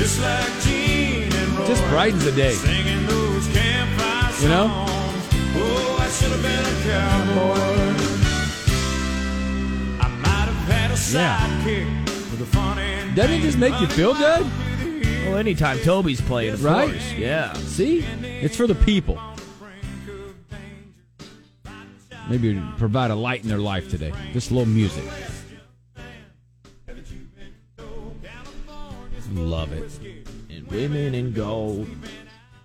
Just like Gene and Roy. Just brightens the day. Singing those campfire songs. You know? Oh, I should have been a cowboy. I might have had a Yeah. Sidekick with a funny Doesn't it just make you feel good? Well, anytime Toby's playing, of Right? course. Yeah. See? It's for the people. Maybe provide a light in their life today. Just a little music. Love it. And women in gold.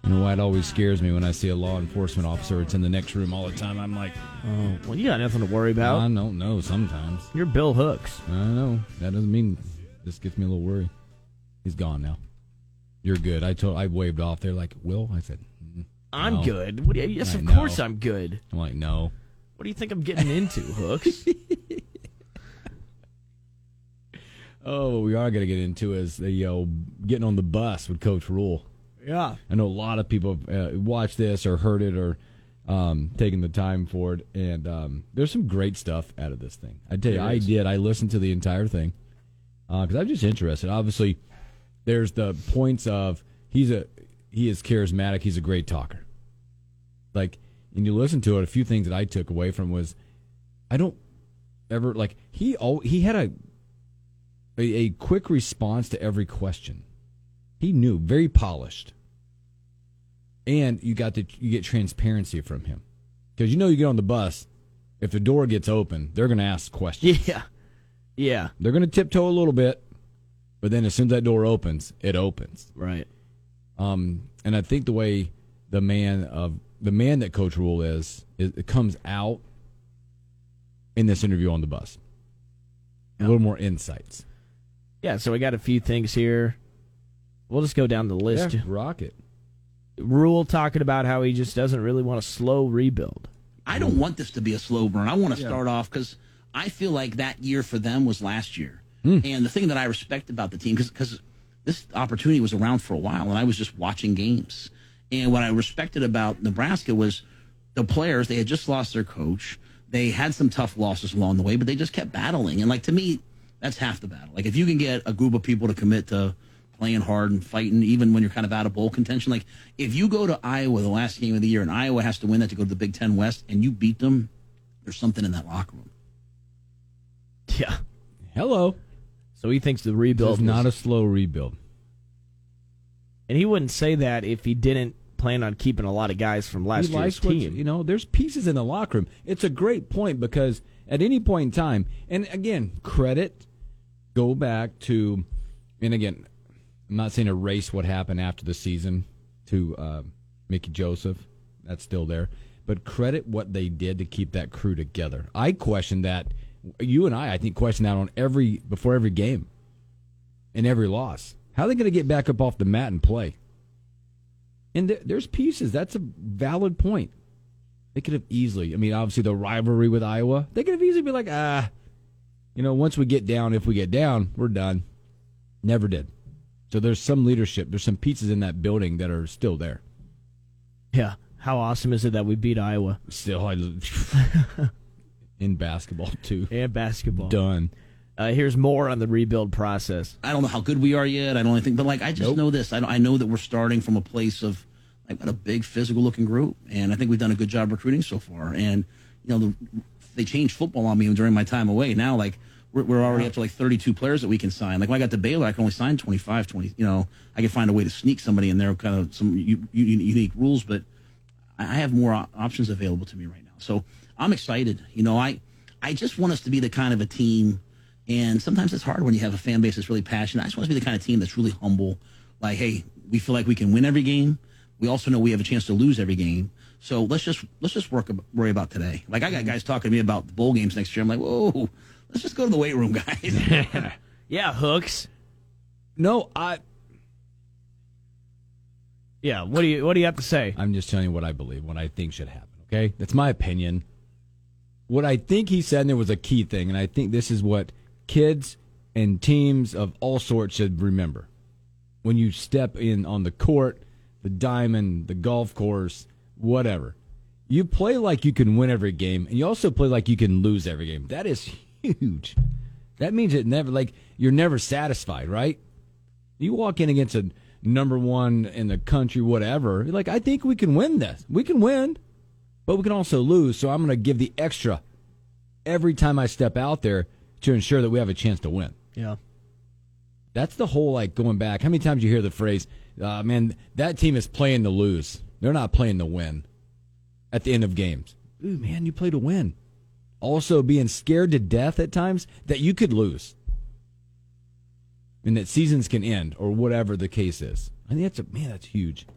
You know why it always scares me when I see a law enforcement officer? It's in the next room all the time. I'm like, Oh, well, you got nothing to worry about. I don't know. Sometimes You're Bill Hooks. I know. That doesn't mean. This gets me a little worried. He's gone now. You're good. I told. I waved off. They're like, Will. I said, "Mm." I'm good. What do you, yes, I of know. course I'm good. I'm like, no. What do you think I'm getting into, Hooks? Oh, what we are going to get into is the you know, getting on the bus with Coach Rhule. yeah. I know a lot of people uh, watched this or heard it or um, taken the time for it, and um, there's some great stuff out of this thing. I tell you, I did. I listened to the entire thing Uh, because I'm just interested. Obviously, there's the points of he's a he is charismatic. He's a great talker. Like, and you listen to it. A few things that I took away from was I don't ever like he oh he had a a, a quick response to every question. He knew, very polished, and you got the you get transparency from him because you know you get on the bus. If the door gets open, they're going to ask questions. Yeah. Yeah. They're going to tiptoe a little bit, but then as soon as that door opens, it opens. Right. Um, and I think the way the man of the man that Coach Rhule is, is it comes out in this interview on the bus. A little more insights. Yeah, so we got a few things here. We'll just go down the list. Yeah, rock it. Rhule talking about how he just doesn't really want a slow rebuild. I don't want this to be a slow burn. I want to start off because I feel like that year for them was last year. Hmm. And the thing that I respect about the team, because this opportunity was around for a while, and I was just watching games. And what I respected about Nebraska was the players. They had just lost their coach. They had some tough losses along the way, but they just kept battling. And like to me, that's half the battle. Like if you can get a group of people to commit to playing hard and fighting, even when you're kind of out of bowl contention. Like if you go to Iowa the last game of the year and Iowa has to win that to go to the Big Ten West, and you beat them, there's something in that locker room. Yeah. Hello. So he thinks the rebuild is not a slow rebuild. and he wouldn't say that if he didn't plan on keeping a lot of guys from last he year's team. you know. There's pieces in the locker room. It's a great point because at any point in time, and again, credit go back to, and again, I'm not saying erase what happened after the season to uh, Mickey Joseph. That's still there, but credit what they did to keep that crew together. I question that. You and I, I think, question that on every before every game, and every loss. How are they going to get back up off the mat and play? And there, there's pieces. That's a valid point. They could have easily. I mean, obviously the rivalry with Iowa. They could have easily been like, ah, you know, once we get down, if we get down, we're done. Never did. So there's some leadership. There's some pieces in that building that are still there. yeah. How awesome is it that we beat Iowa Still, I, in basketball too. and basketball? Done. Uh, here's more on the rebuild process. I don't know how good we are yet. I don't think, but like I just know this. I, don't- I know that we're starting from a place of like got a big physical looking group, and I think we've done a good job recruiting so far. And you know, the, they changed football on me during my time away. Now, like we're, we're already up to like 32 players that we can sign. Like when I got to Baylor, I can only sign 25, 20. You know, I can find a way to sneak somebody in there, kind of some u- u- unique rules, but I I have more op- options available to me right now. So I'm excited. You know, I I just want us to be the kind of a team And sometimes it's hard when you have a fan base that's really passionate. I just want to be the kind of team that's really humble. Like, hey, we feel like we can win every game. We also know we have a chance to lose every game. So let's just let's just work worry about today. Like I got mm-hmm. guys talking to me about the bowl games next year. I'm like, whoa, let's just go to the weight room, guys. Yeah, hooks. No, I. Yeah, what do you what do you have to say? I'm just telling you what I believe, what I think should happen. Okay, that's my opinion. What I think he said, and there was a key thing, and I think this is what kids and teams of all sorts should remember. When you step in on the court, the diamond, the golf course, whatever, you play like you can win every game, and you also play like you can lose every game. That is huge. That means it never like you're never satisfied, right? You walk in against a number one in the country, whatever. You're like, I think we can win this. We can win, but we can also lose. So I'm going to give the extra every time I step out there to ensure that we have a chance to win. Yeah. That's the whole like going back. How many times you hear the phrase, uh, "Man, that team is playing to lose. They're not playing to win." At the end of games, ooh man, you play to win. Also, being scared to death at times that you could lose, and that seasons can end or whatever the case is. I think that's a man. That's huge.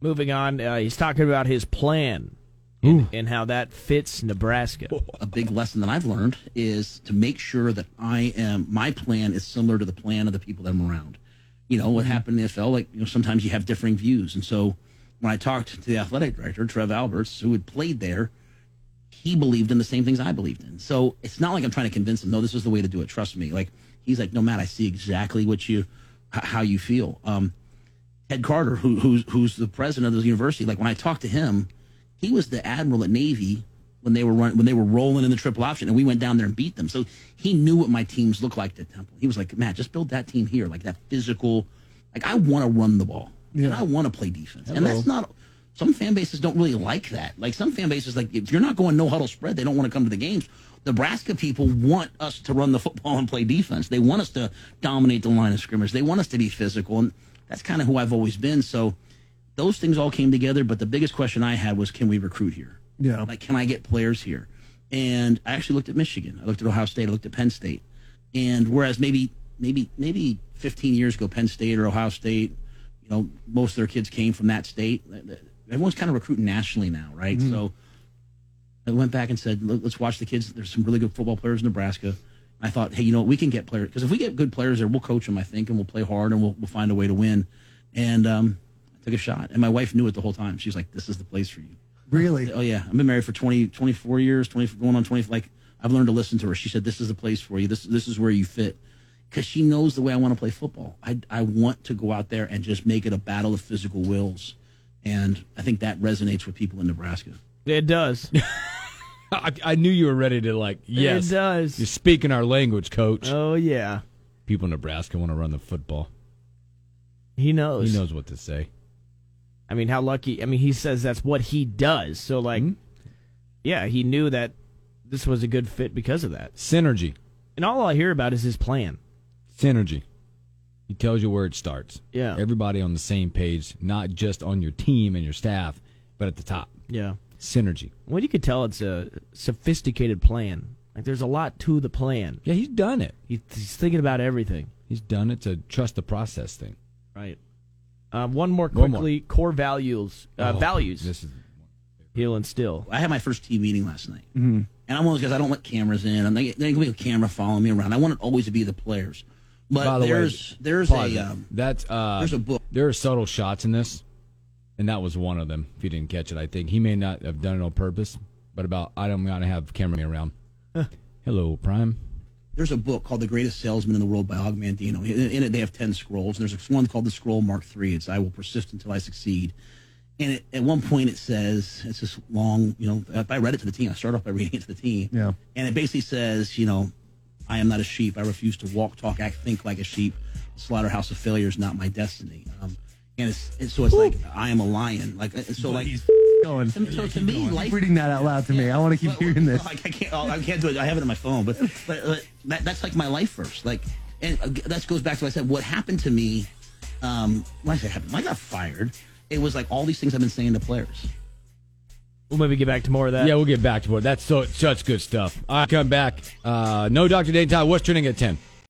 Moving on, uh, he's talking about his plan and, and how that fits Nebraska. a big lesson that I've learned is to make sure that I am my plan is similar to the plan of the people that I'm around. You know what happened in the NFL? Like you know, sometimes you have differing views, and so when I talked to the athletic director Trev Alberts, who had played there, he believed in the same things I believed in. So it's not like I'm trying to convince him. No, this is the way to do it. Trust me. Like he's like, no, Matt, I see exactly what you how you feel. Um, Ted Carter, who, who's who's the president of the university, like when I talked to him, he was the admiral at Navy when they were run, when they were rolling in the triple option, and we went down there and beat them. So he knew what my teams looked like at Temple. He was like, Matt, just build that team here, like that physical. Like I want to run the ball, and I want to play defense, and that's not. Some fan bases don't really like that. Like some fan bases, like if you're not going no huddle spread, they don't want to come to the games. Nebraska people want us to run the football and play defense. They want us to dominate the line of scrimmage. They want us to be physical, and that's kind of who I've always been. So those things all came together. But the biggest question I had was, can we recruit here? Yeah. Like, can I get players here? And I actually looked at Michigan. I looked at Ohio State. I looked at Penn State. And whereas maybe, maybe, maybe 15 years ago, Penn State or Ohio State, you know, most of their kids came from that state. Everyone's kind of recruiting nationally now, right? So I went back and said, Let, let's watch the kids. There's some really good football players in Nebraska. I thought, hey, you know, what? we can get players because if we get good players there, we'll coach them, I think, and we'll play hard and we'll, we'll find a way to win. And um, took a shot, and my wife knew it the whole time. She's like, "This is the place for you." Really? Oh yeah, I've been married for 20, 24 years, twenty going on twenty. Like I've learned to listen to her. She said, "This is the place for you. This this is where you fit." Because she knows the way I want to play football. I I want to go out there and just make it a battle of physical wills, and I think that resonates with people in Nebraska. It does. I, I knew you were ready to like. Yes, It does. You're speaking our language, coach. Oh yeah. People in Nebraska want to run the football. He knows. He knows what to say. I mean, how lucky. I mean, he says that's what he does. So, like, Mhm. yeah, he knew that this was a good fit because of that. Synergy. And all I hear about is his plan. Synergy. He tells you where it starts. Yeah. Everybody on the same page, not just on your team and your staff, but at the top. Yeah. Synergy. Well, you could tell it's a sophisticated plan. Like, there's a lot to the plan. Yeah, he's done it. He, he's thinking about everything. He's done it to trust the process thing. Right. Um, one more One more. quickly. Core values. Uh, Oh, values. This is Heal and still. I had my first team meeting last night, mm-hmm. and I'm one of those guys. I don't let cameras in. I'm not, there ain't gonna be a camera following me around. I want it always to be the players. But By the there's way, there's a it. um, that's uh, there's a book. There are subtle shots in this, and that was one of them. If you didn't catch it, I think he may not have done it on purpose, but about I don't want to have camera around. Hello, Prime. There's a book called The Greatest Salesman in the World by Og Mandino. In, in it, they have 10 scrolls. And there's one called the Scroll Mark III. It's I Will Persist Until I Succeed. And it, at one point, it says, it's this long, you know, I read it to the team. I started off by reading it to the team. Yeah. And it basically says, you know, I am not a sheep. I refuse to walk, talk, act, think like a sheep. The slaughterhouse of failure is not my destiny. Um, and it's, it's so it's like I am a lion. Like so, like Going. so, so to me, life Keep reading that out loud to me. I want to keep well, hearing this. well, I can't. oh, I can't do it. I have it on my phone, but but uh, that, that's like my life first. Like, and uh, that goes back to what I said. What happened to me? Um, when I say happened, when I got fired. It was like all these things I've been saying to players. We'll maybe get back to more of that. Yeah, we'll get back to it. That's so such good stuff. All right, come back. Uh, no Dr. Daytime. What's trending at 10?